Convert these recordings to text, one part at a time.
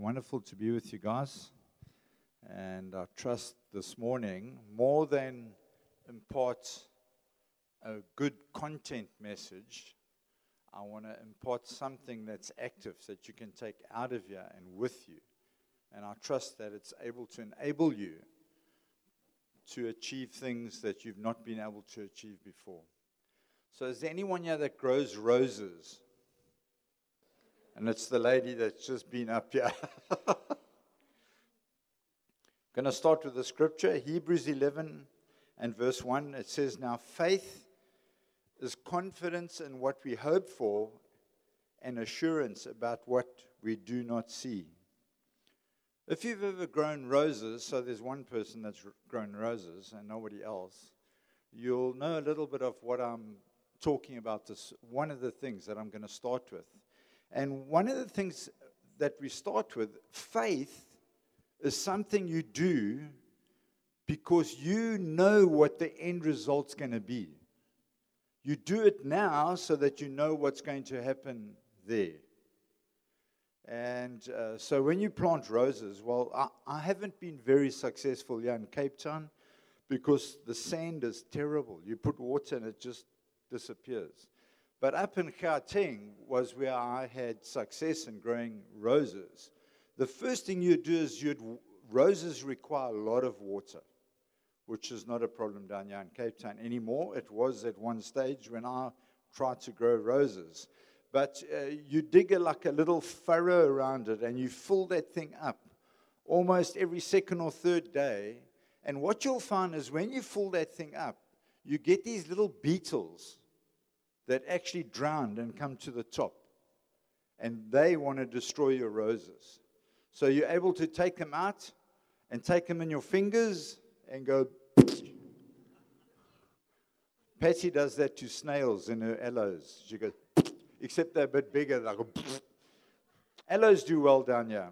wonderful to be with you guys. And I trust this morning, more than impart a good content message, I want to impart something that's active that you can take out of here and with you. And I trust that it's able to enable you to achieve things that you've not been able to achieve before. So, is there anyone here that grows roses? And it's the lady that's just been up here. I'm Going to start with the scripture, Hebrews 11 and verse 1. It says, Now faith is confidence in what we hope for and assurance about what we do not see. If you've ever grown roses, so there's one person that's grown roses and nobody else, you'll know a little bit of what I'm talking about. This one of the things that I'm going to start with. And one of the things that we start with, faith is something you do because you know what the end result's going to be. You do it now so that you know what's going to happen there. And uh, so when you plant roses, well, I, I haven't been very successful here in Cape Town because the sand is terrible. You put water and it just disappears. But up in Gauteng was where I had success in growing roses. The first thing you'd do is you'd roses require a lot of water, which is not a problem down here in Cape Town anymore. It was at one stage when I tried to grow roses. But uh, you dig a, like a little furrow around it and you fill that thing up almost every second or third day. And what you'll find is when you fill that thing up, you get these little beetles that actually drowned and come to the top. And they want to destroy your roses. So you're able to take them out and take them in your fingers and go. Patty does that to snails in her aloes. She goes, except they're a bit bigger. Like aloes do well down here.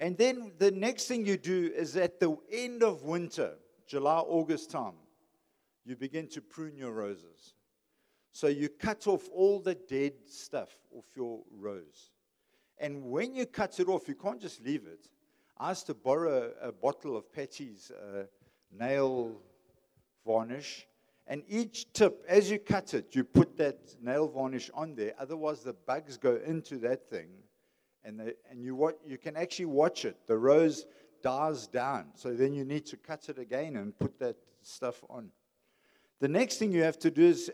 And then the next thing you do is at the end of winter, July, August time, you begin to prune your roses. So you cut off all the dead stuff off your rose. And when you cut it off, you can't just leave it. I asked to borrow a bottle of Patty's uh, nail varnish. And each tip, as you cut it, you put that nail varnish on there. Otherwise, the bugs go into that thing. And, they, and you, you can actually watch it. The rose dies down. So then you need to cut it again and put that stuff on. The next thing you have to do is,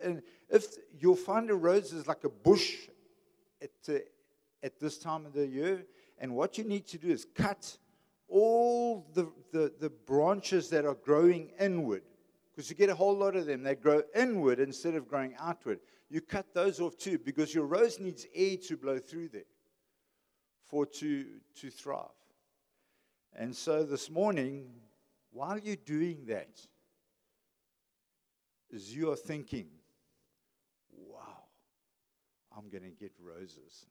if you'll find a rose is like a bush at, uh, at this time of the year, and what you need to do is cut all the, the, the branches that are growing inward, because you get a whole lot of them, they grow inward instead of growing outward. You cut those off too, because your rose needs air to blow through there for to, to thrive. And so this morning, while you're doing that, is you are thinking, I'm going to get roses.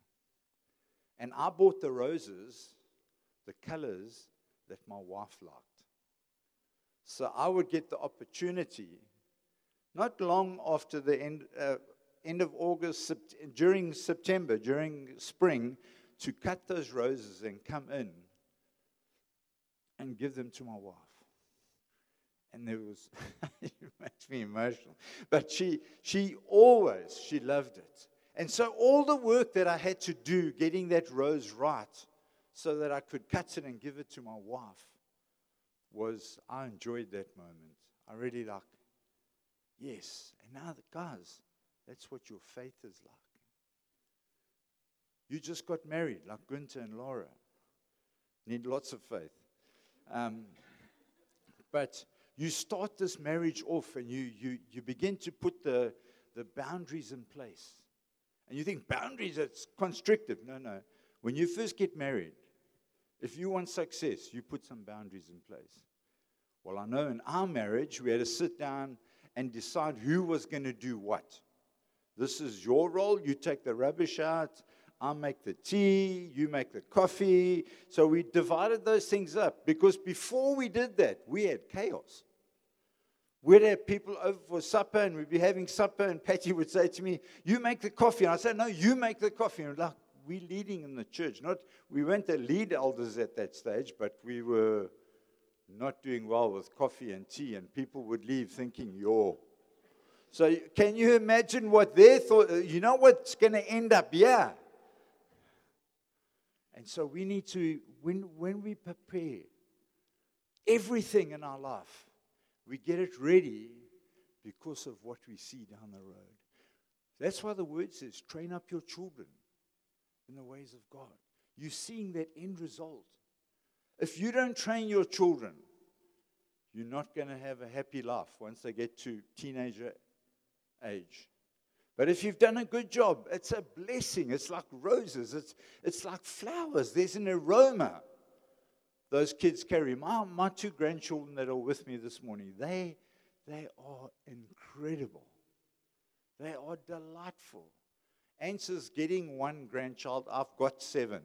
And I bought the roses, the colors that my wife liked. So I would get the opportunity, not long after the end, uh, end of August, sept- during September, during spring, to cut those roses and come in and give them to my wife and there was it makes me emotional but she she always she loved it and so all the work that i had to do getting that rose right so that i could cut it and give it to my wife was i enjoyed that moment. I really like yes. And now guys that's what your faith is like. You just got married like Gunther and Laura. Need lots of faith. Um, but you start this marriage off and you, you, you begin to put the, the boundaries in place. And you think boundaries, are constrictive. No, no. When you first get married, if you want success, you put some boundaries in place. Well, I know in our marriage, we had to sit down and decide who was going to do what. This is your role. You take the rubbish out. I make the tea, you make the coffee. So we divided those things up because before we did that, we had chaos. We'd have people over for supper and we'd be having supper, and Patty would say to me, You make the coffee. And I'd say, No, you make the coffee. And like, we're leading in the church. Not we weren't the lead elders at that stage, but we were not doing well with coffee and tea, and people would leave thinking, "Yo." So can you imagine what they thought? You know what's going to end up yeah. And so we need to, when, when we prepare everything in our life, we get it ready because of what we see down the road. That's why the word says, train up your children in the ways of God. You're seeing that end result. If you don't train your children, you're not going to have a happy life once they get to teenager age. But if you've done a good job, it's a blessing. It's like roses, it's, it's like flowers. There's an aroma those kids carry. My, my two grandchildren that are with me this morning, they, they are incredible. They are delightful. Answer's getting one grandchild. I've got seven.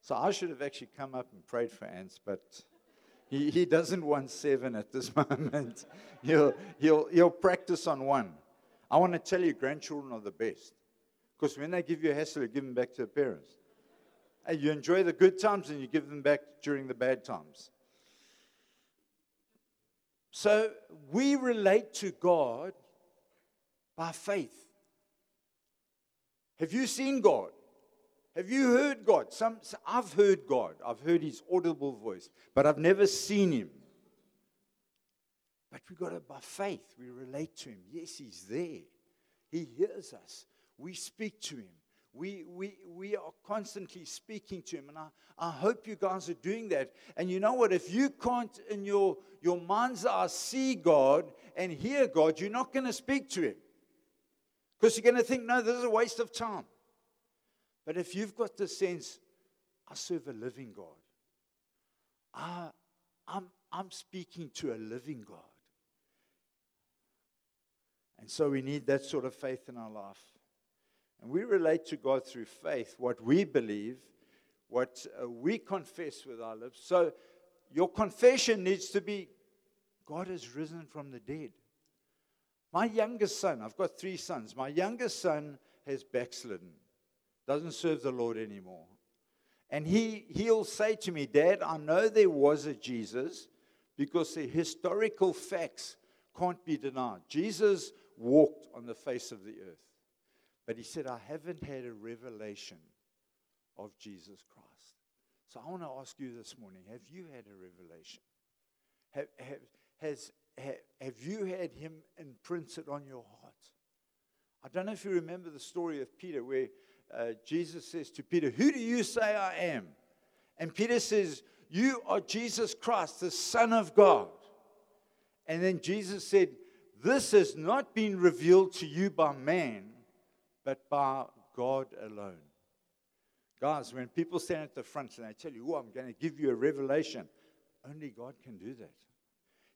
so I should have actually come up and prayed for Ants, but he, he doesn't want seven at this moment. he'll, he'll, he'll practice on one. I want to tell you, grandchildren are the best. Because when they give you a hassle, you give them back to the parents. And you enjoy the good times and you give them back during the bad times. So we relate to God by faith. Have you seen God? Have you heard God? Some, I've heard God. I've heard his audible voice, but I've never seen him. But we got it by faith. We relate to him. Yes, he's there. He hears us. We speak to him. We, we, we are constantly speaking to him. And I, I hope you guys are doing that. And you know what? If you can't, in your, your mind's eye, see God and hear God, you're not going to speak to him. Because you're going to think, no, this is a waste of time. But if you've got the sense, I serve a living God, I, I'm, I'm speaking to a living God. And so we need that sort of faith in our life. And we relate to God through faith, what we believe, what uh, we confess with our lips. So your confession needs to be God has risen from the dead. My youngest son, I've got three sons, my youngest son has backslidden doesn't serve the Lord anymore. And he, he'll say to me, Dad, I know there was a Jesus because the historical facts can't be denied. Jesus walked on the face of the earth. But he said, I haven't had a revelation of Jesus Christ. So I want to ask you this morning have you had a revelation? Have, have, has, have, have you had him imprinted on your heart? I don't know if you remember the story of Peter where uh, Jesus says to Peter, Who do you say I am? And Peter says, You are Jesus Christ, the Son of God. And then Jesus said, This has not been revealed to you by man, but by God alone. Guys, when people stand at the front and they tell you, Oh, I'm going to give you a revelation, only God can do that.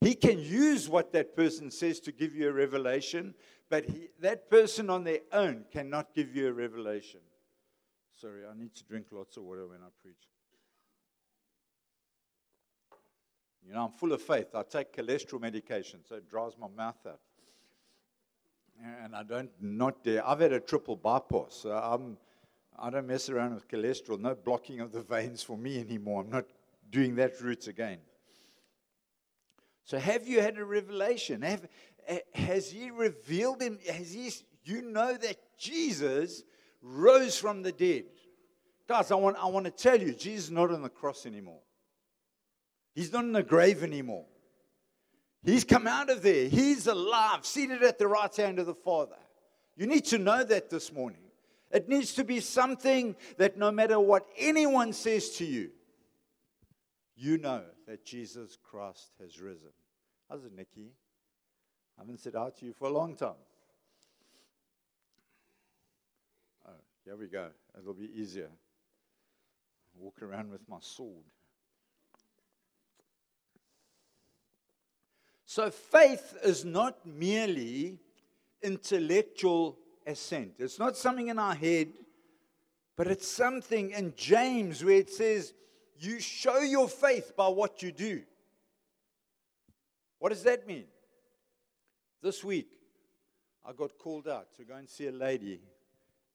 He can use what that person says to give you a revelation, but he, that person on their own cannot give you a revelation. Sorry, I need to drink lots of water when I preach. You know, I'm full of faith. I take cholesterol medication, so it dries my mouth out. And I don't not dare. I've had a triple bypass, so I'm, I don't mess around with cholesterol. No blocking of the veins for me anymore. I'm not doing that route again. So, have you had a revelation? Have, has He revealed Him? Has He? You know that Jesus rose from the dead. Guys, I want, I want to tell you, Jesus is not on the cross anymore. He's not in the grave anymore. He's come out of there. He's alive, seated at the right hand of the Father. You need to know that this morning. It needs to be something that no matter what anyone says to you, you know that Jesus Christ has risen. How's it, Nikki? I haven't said out to you for a long time. Oh, here we go. It'll be easier. Walk around with my sword. So faith is not merely intellectual assent. It's not something in our head, but it's something in James where it says, You show your faith by what you do. What does that mean? This week, I got called out to go and see a lady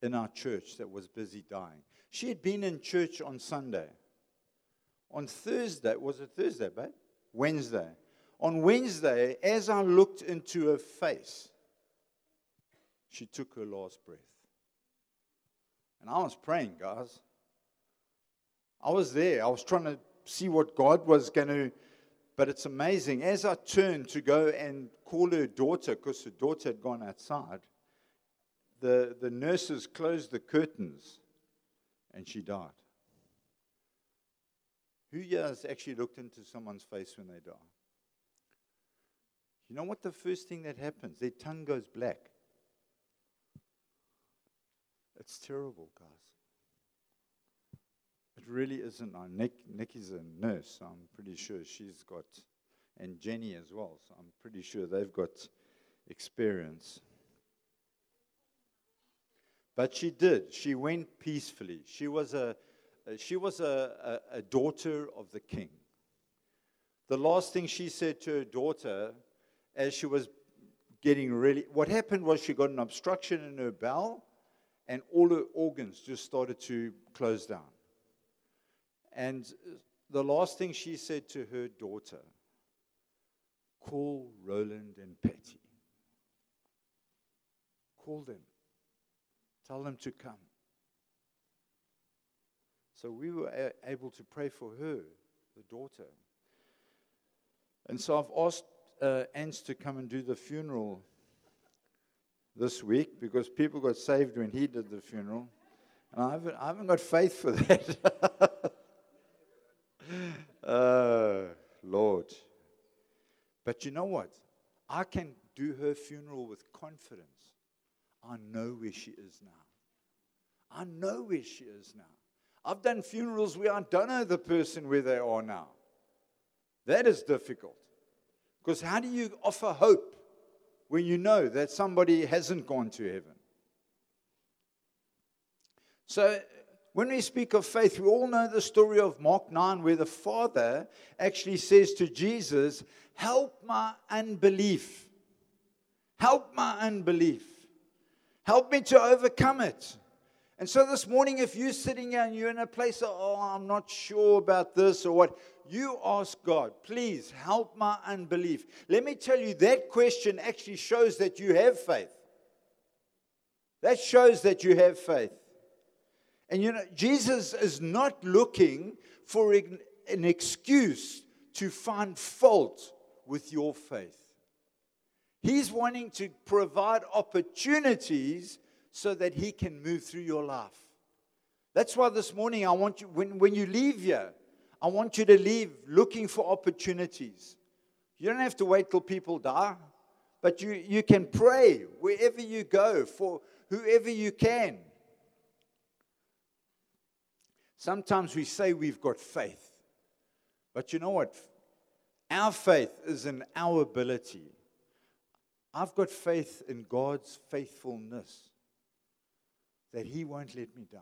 in our church that was busy dying. She had been in church on Sunday. On Thursday, was it Thursday, babe? Wednesday. On Wednesday, as I looked into her face, she took her last breath. And I was praying, guys. I was there. I was trying to see what God was going to. But it's amazing. As I turned to go and call her daughter, because her daughter had gone outside, the, the nurses closed the curtains and she died. Who has actually looked into someone's face when they die? You know what the first thing that happens? Their tongue goes black. It's terrible, guys. It really isn't. Uh, Nick, Nikki's a nurse. So I'm pretty sure she's got, and Jenny as well. So I'm pretty sure they've got experience. But she did. She went peacefully. She was a, she was a, a, a daughter of the king. The last thing she said to her daughter as she was getting really, what happened was she got an obstruction in her bowel and all her organs just started to close down. And the last thing she said to her daughter, call Rowland and Patty. Call them. Tell them to come. So we were a- able to pray for her, the daughter. And so I've asked uh, Ants to come and do the funeral this week because people got saved when he did the funeral. And I haven't, I haven't got faith for that. uh, Lord. But you know what? I can do her funeral with confidence. I know where she is now. I know where she is now. I've done funerals where I don't know the person where they are now. That is difficult. Because how do you offer hope when you know that somebody hasn't gone to heaven? So, when we speak of faith, we all know the story of Mark 9, where the Father actually says to Jesus, Help my unbelief. Help my unbelief. Help me to overcome it. And so this morning, if you're sitting here and you're in a place of, oh, I'm not sure about this or what, you ask God, please help my unbelief. Let me tell you, that question actually shows that you have faith. That shows that you have faith. And you know, Jesus is not looking for an excuse to find fault with your faith. He's wanting to provide opportunities so that He can move through your life. That's why this morning I want you, when, when you leave here, I want you to leave looking for opportunities. You don't have to wait till people die, but you, you can pray wherever you go for whoever you can. Sometimes we say we've got faith, but you know what? Our faith is in our ability. I've got faith in God's faithfulness that He won't let me down.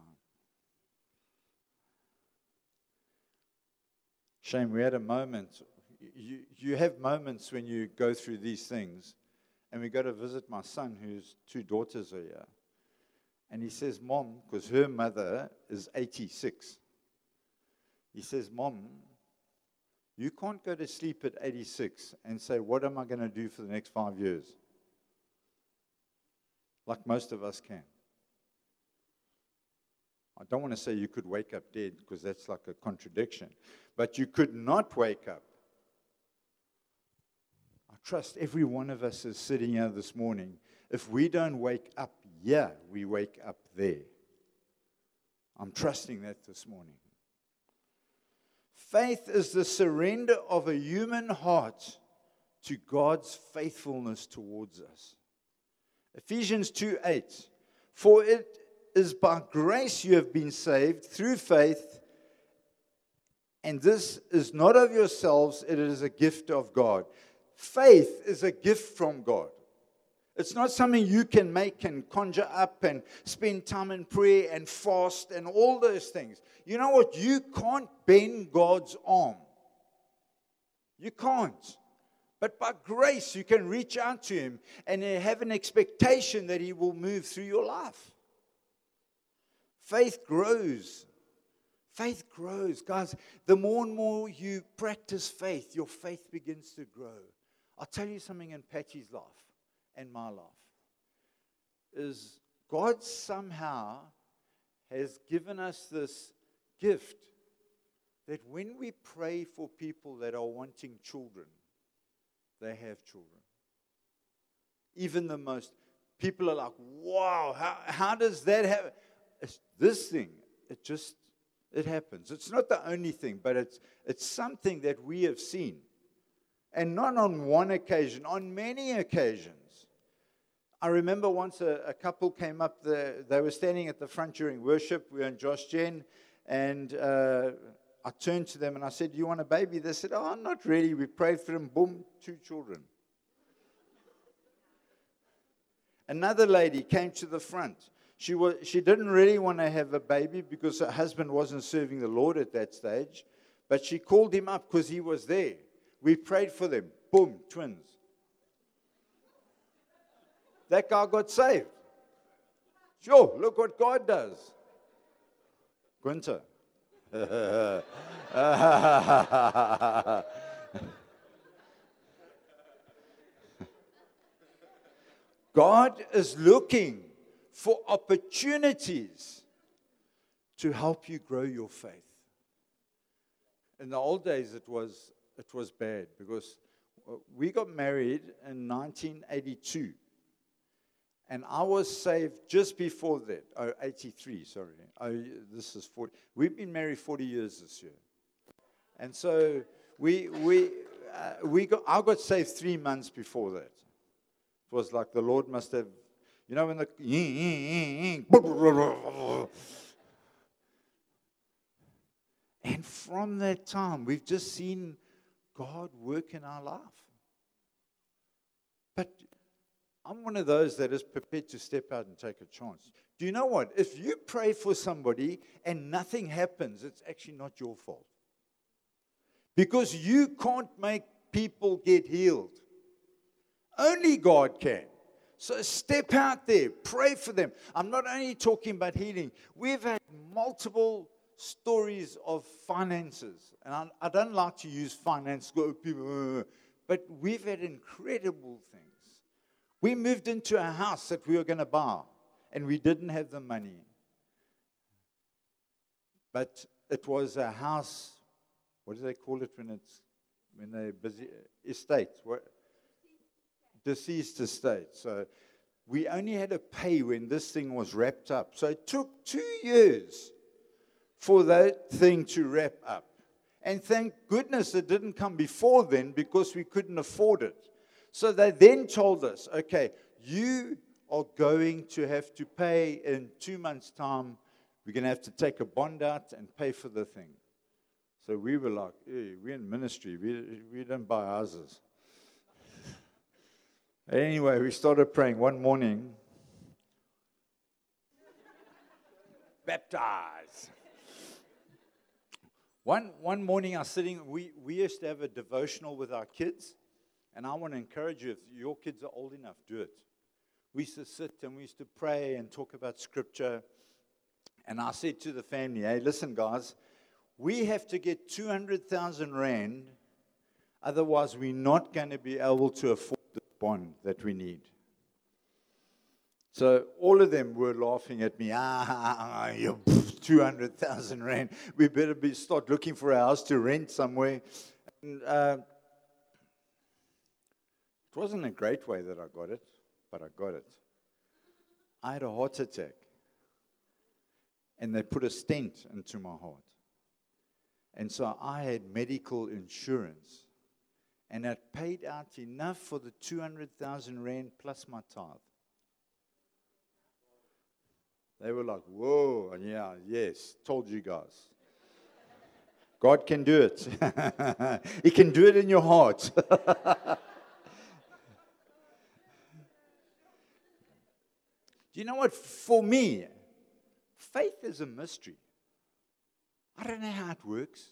Shame, we had a moment. You, you have moments when you go through these things. And we go to visit my son, whose two daughters are here. And he says, Mom, because her mother is 86. He says, Mom, you can't go to sleep at 86 and say, What am I going to do for the next five years? Like most of us can. I don't want to say you could wake up dead because that's like a contradiction, but you could not wake up. I trust every one of us is sitting here this morning. If we don't wake up here, we wake up there. I'm trusting that this morning. Faith is the surrender of a human heart to God's faithfulness towards us. Ephesians 2 8. For it is by grace you have been saved through faith, and this is not of yourselves, it is a gift of God. Faith is a gift from God. It's not something you can make and conjure up and spend time in prayer and fast and all those things. You know what? You can't bend God's arm. You can't. But by grace, you can reach out to Him and have an expectation that He will move through your life. Faith grows. Faith grows. Guys, the more and more you practice faith, your faith begins to grow. I'll tell you something in Patty's life and my life is God somehow has given us this gift that when we pray for people that are wanting children, they have children. Even the most, people are like, wow, how, how does that happen? This thing, it just, it happens. It's not the only thing, but it's, it's something that we have seen. And not on one occasion, on many occasions. I remember once a, a couple came up, the, they were standing at the front during worship. We were in Josh Gen, and uh, I turned to them and I said, Do you want a baby? They said, Oh, not really. We prayed for them. Boom, two children. Another lady came to the front. She, was, she didn't really want to have a baby because her husband wasn't serving the Lord at that stage, but she called him up because he was there. We prayed for them. Boom, twins. That guy got saved. Sure, look what God does. Gunther. God is looking for opportunities to help you grow your faith. In the old days, it was, it was bad because uh, we got married in 1982. And I was saved just before that. Oh, 83, sorry. Oh, this is 40. We've been married 40 years this year. And so we, we, uh, we got, I got saved three months before that. It was like the Lord must have, you know, the. And from that time, we've just seen God work in our life. But I'm one of those that is prepared to step out and take a chance. Do you know what? If you pray for somebody and nothing happens, it's actually not your fault. Because you can't make people get healed. Only God can. So step out there, pray for them. I'm not only talking about healing, we've had multiple stories of finances. And I, I don't like to use finance, people, uh, uh, uh, but we've had incredible things. We moved into a house that we were going to buy, and we didn't have the money. But it was a house, what do they call it when it's when they're busy? Estate. What? Deceased estate. So we only had to pay when this thing was wrapped up. So it took two years for that thing to wrap up. And thank goodness it didn't come before then because we couldn't afford it. So they then told us, okay, you are going to have to pay in two months' time. We're going to have to take a bond out and pay for the thing. So we were like, hey, we're in ministry. We, we don't buy houses. Anyway, we started praying one morning. Baptize. One, one morning, I was sitting, we, we used to have a devotional with our kids. And I want to encourage you, if your kids are old enough, do it. We used to sit and we used to pray and talk about scripture. And I said to the family, hey, listen, guys, we have to get 200,000 Rand, otherwise, we're not going to be able to afford bond that we need. So all of them were laughing at me. Ah, you 200,000 Rand. We better be, start looking for a house to rent somewhere. And, uh, it wasn't a great way that I got it, but I got it. I had a heart attack, and they put a stent into my heart. And so I had medical insurance, and it paid out enough for the 200,000 Rand plus my tithe. They were like, whoa, and yeah, yes, told you guys. God can do it. he can do it in your heart. Do you know what? For me, faith is a mystery. I don't know how it works.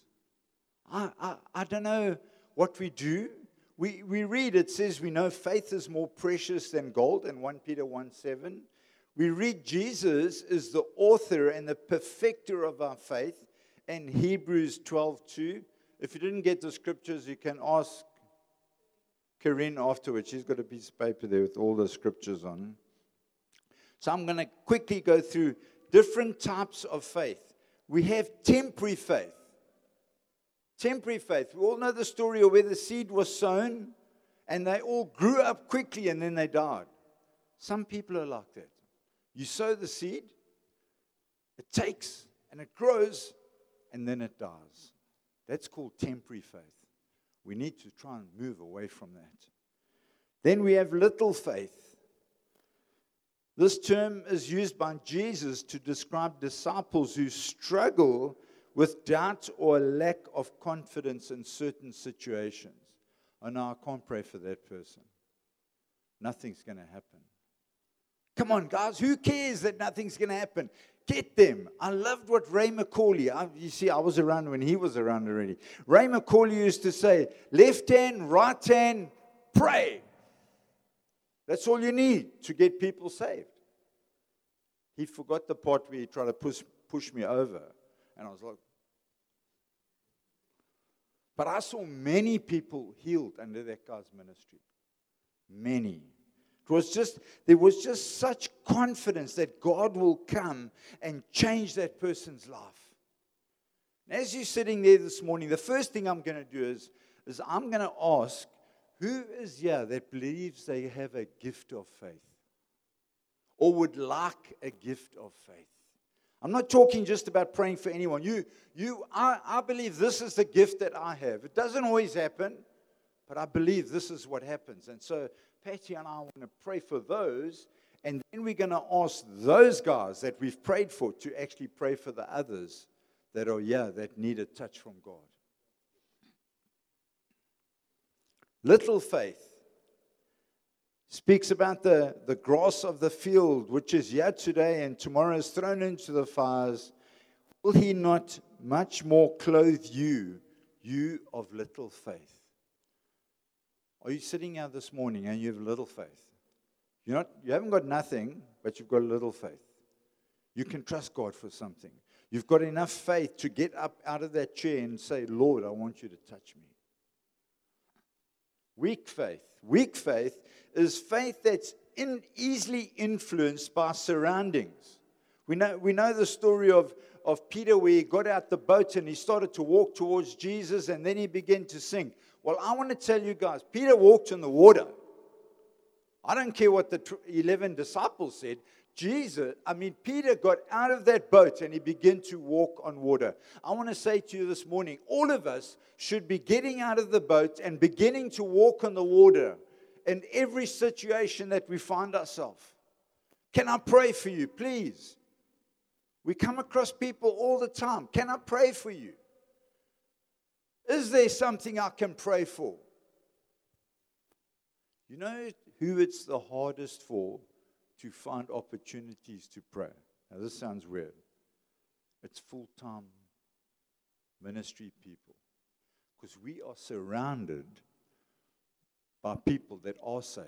I, I, I don't know what we do. We, we read, it says we know faith is more precious than gold in 1 Peter 1 7. We read Jesus is the author and the perfecter of our faith in Hebrews 12:2. If you didn't get the scriptures, you can ask Corinne afterwards. She's got a piece of paper there with all the scriptures on. So I'm going to quickly go through different types of faith. We have temporary faith. Temporary faith. We all know the story of where the seed was sown and they all grew up quickly and then they died. Some people are like that. You sow the seed, it takes and it grows, and then it dies. That's called temporary faith. We need to try and move away from that. Then we have little faith. This term is used by Jesus to describe disciples who struggle with doubt or lack of confidence in certain situations. Oh, no, I can't pray for that person. Nothing's going to happen. Come on, guys, who cares that nothing's going to happen? Get them. I loved what Ray McCauley, I, you see, I was around when he was around already. Ray McCauley used to say, left hand, right hand, pray. That's all you need to get people saved. He forgot the part where he tried to push, push me over. And I was like, but I saw many people healed under that guy's ministry. Many. It was just, there was just such confidence that God will come and change that person's life. as you're sitting there this morning, the first thing I'm going to do is, is I'm going to ask who is here that believes they have a gift of faith or would like a gift of faith? I'm not talking just about praying for anyone. You, you, I, I believe this is the gift that I have. It doesn't always happen, but I believe this is what happens. And so Patty and I want to pray for those, and then we're going to ask those guys that we've prayed for to actually pray for the others that are yeah that need a touch from God. Little faith speaks about the, the grass of the field, which is yet today and tomorrow is thrown into the fires. Will he not much more clothe you, you of little faith? Are you sitting here this morning and you have little faith? You're not, you haven't got nothing, but you've got a little faith. You can trust God for something. You've got enough faith to get up out of that chair and say, Lord, I want you to touch me. Weak faith. Weak faith is faith that's in, easily influenced by surroundings. We know, we know the story of, of Peter where he got out the boat and he started to walk towards Jesus and then he began to sink. Well, I want to tell you guys, Peter walked in the water. I don't care what the 11 disciples said. Jesus, I mean, Peter got out of that boat and he began to walk on water. I want to say to you this morning, all of us should be getting out of the boat and beginning to walk on the water in every situation that we find ourselves. Can I pray for you, please? We come across people all the time. Can I pray for you? Is there something I can pray for? You know who it's the hardest for to find opportunities to pray? Now, this sounds weird. It's full time ministry people. Because we are surrounded by people that are saved.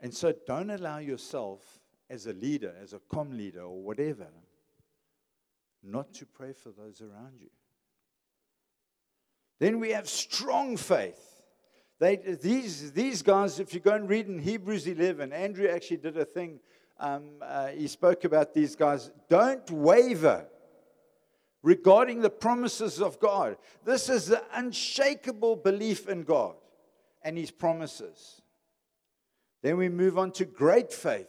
And so don't allow yourself as a leader, as a com leader, or whatever, not to pray for those around you. Then we have strong faith. They, these, these guys, if you go and read in Hebrews 11, Andrew actually did a thing. Um, uh, he spoke about these guys. Don't waver regarding the promises of God. This is the unshakable belief in God and His promises. Then we move on to great faith.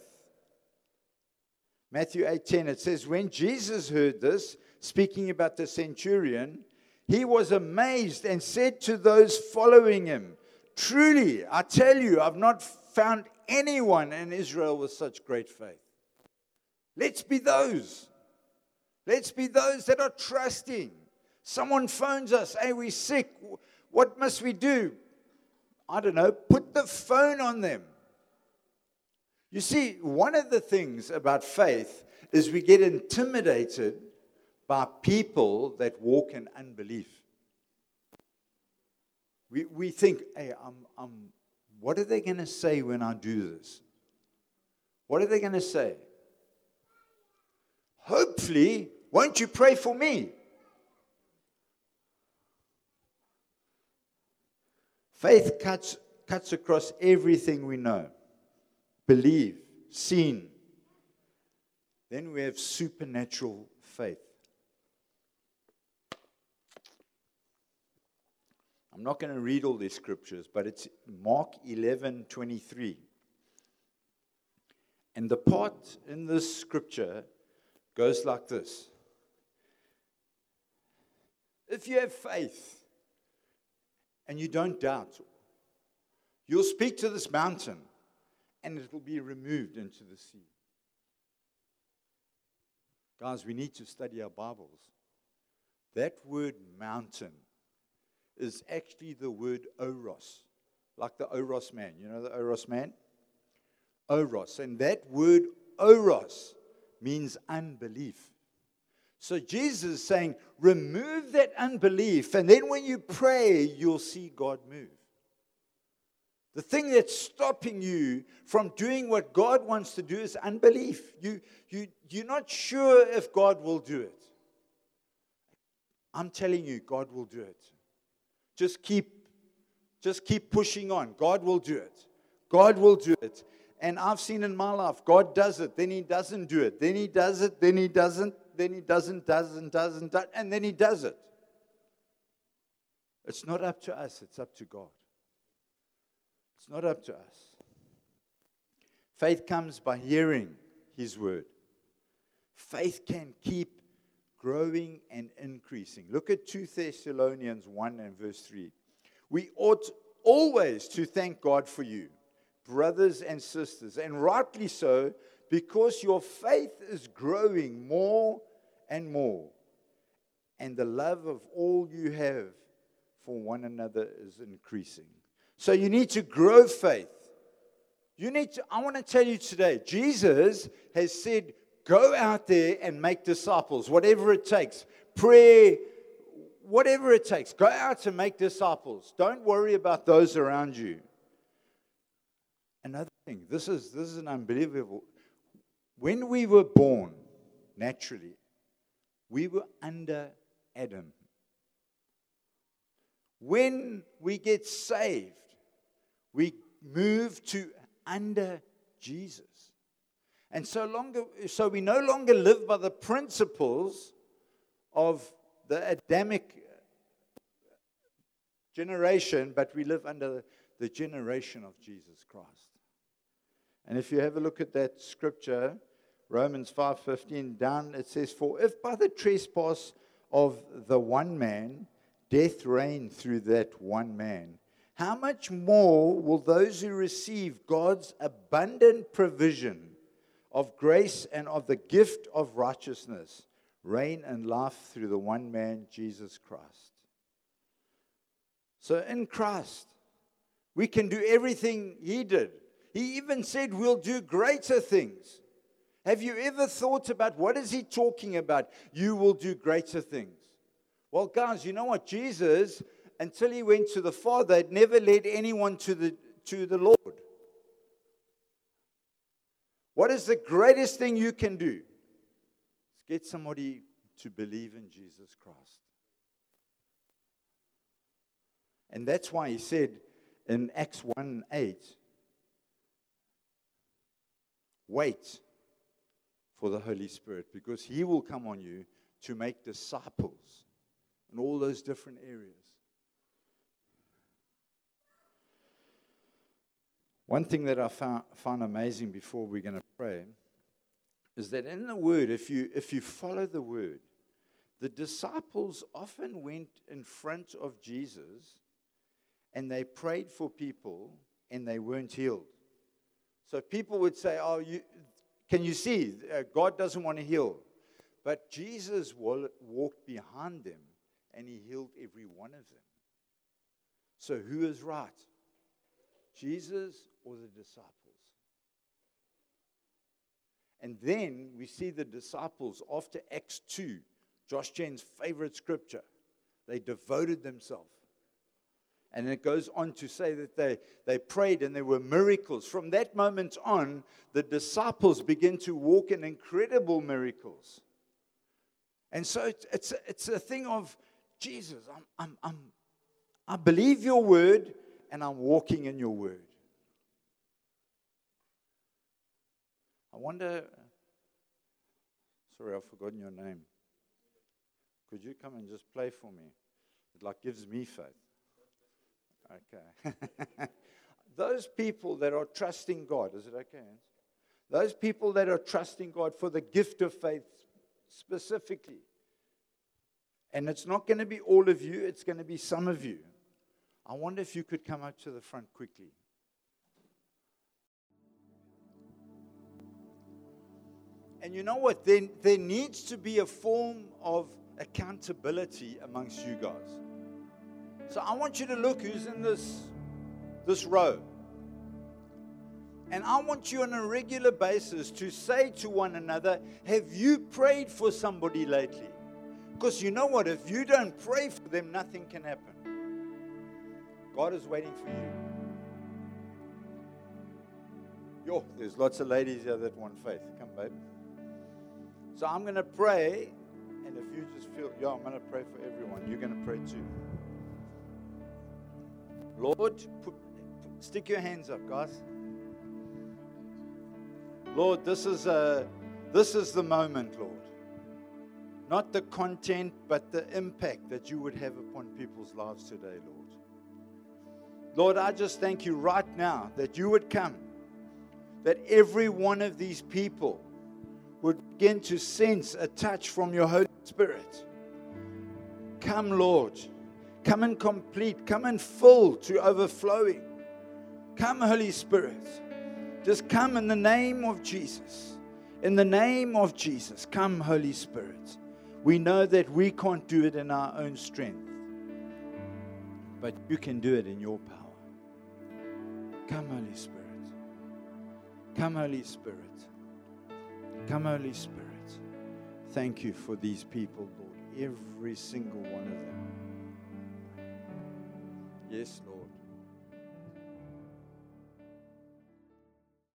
Matthew 8:10 it says when Jesus heard this speaking about the centurion he was amazed and said to those following him truly I tell you I've not found anyone in Israel with such great faith. Let's be those. Let's be those that are trusting. Someone phones us hey we're sick. What must we do? I don't know. Put the phone on them. You see, one of the things about faith is we get intimidated by people that walk in unbelief. We, we think, hey, I'm, I'm what are they going to say when I do this? What are they going to say? Hopefully, won't you pray for me? Faith cuts, cuts across everything we know believe, seen. Then we have supernatural faith. I'm not going to read all these scriptures, but it's Mark 11 23. And the part in this scripture goes like this If you have faith and you don't doubt, you'll speak to this mountain and it will be removed into the sea. Guys, we need to study our Bibles. That word mountain is actually the word oros, like the oros man. You know the oros man? Oros. And that word oros means unbelief. So Jesus is saying, remove that unbelief, and then when you pray, you'll see God move. The thing that's stopping you from doing what God wants to do is unbelief. You, you, you're not sure if God will do it. I'm telling you, God will do it. Just keep, just keep pushing on. God will do it. God will do it. And I've seen in my life, God does it, then He doesn't do it, then He does it, then He doesn't, then He doesn't, doesn't, doesn't, doesn't and then He does it. It's not up to us, it's up to God. It's not up to us. Faith comes by hearing His word. Faith can keep growing and increasing. Look at 2 Thessalonians 1 and verse 3. We ought always to thank God for you, brothers and sisters, and rightly so, because your faith is growing more and more, and the love of all you have for one another is increasing. So you need to grow faith. You need to, I want to tell you today, Jesus has said, Go out there and make disciples, whatever it takes. Pray, whatever it takes. Go out and make disciples. Don't worry about those around you. Another thing, this is this is an unbelievable. When we were born, naturally, we were under Adam. When we get saved, we move to under Jesus. And so longer, so we no longer live by the principles of the Adamic generation, but we live under the generation of Jesus Christ. And if you have a look at that scripture, Romans 5:15 down it says for if by the trespass of the one man death reigned through that one man how much more will those who receive God's abundant provision of grace and of the gift of righteousness reign and life through the one man, Jesus Christ. So in Christ, we can do everything He did. He even said we'll do greater things. Have you ever thought about what is He talking about? You will do greater things. Well, guys, you know what? Jesus, until He went to the Father, had never led anyone to the, to the Lord. What is the greatest thing you can do? Get somebody to believe in Jesus Christ. And that's why he said in Acts 1 8, wait for the Holy Spirit because he will come on you to make disciples in all those different areas. One thing that I found, found amazing before we're going to pray is that in the Word, if you, if you follow the Word, the disciples often went in front of Jesus and they prayed for people and they weren't healed. So people would say, Oh, you, can you see? Uh, God doesn't want to heal. But Jesus walked behind them and he healed every one of them. So who is right? Jesus or the disciples? And then we see the disciples after Acts 2, Josh Gen's favorite scripture. They devoted themselves. And it goes on to say that they, they prayed and there were miracles. From that moment on, the disciples begin to walk in incredible miracles. And so it's, it's, it's a thing of Jesus, I'm, I'm, I'm, I believe your word and I'm walking in your word. I wonder, sorry, I've forgotten your name. Could you come and just play for me? It like gives me faith. Okay. Those people that are trusting God, is it okay? Those people that are trusting God for the gift of faith specifically. And it's not going to be all of you, it's going to be some of you. I wonder if you could come up to the front quickly. And you know what? There, there needs to be a form of accountability amongst you guys. So I want you to look who's in this, this row. And I want you on a regular basis to say to one another, Have you prayed for somebody lately? Because you know what? If you don't pray for them, nothing can happen. God is waiting for you. Yo, there's lots of ladies here that want faith. Come, babe. So I'm going to pray, and if you just feel, yo, I'm going to pray for everyone, you're going to pray too. Lord, put, stick your hands up, guys. Lord, this is a this is the moment, Lord. Not the content, but the impact that you would have upon people's lives today, Lord. Lord, I just thank you right now that you would come, that every one of these people would begin to sense a touch from your Holy Spirit. Come, Lord. Come and complete. Come and fill to overflowing. Come, Holy Spirit. Just come in the name of Jesus. In the name of Jesus. Come, Holy Spirit. We know that we can't do it in our own strength, but you can do it in your power. Come, Holy Spirit. Come, Holy Spirit. Come, Holy Spirit. Thank you for these people, Lord, every single one of them. Yes, Lord.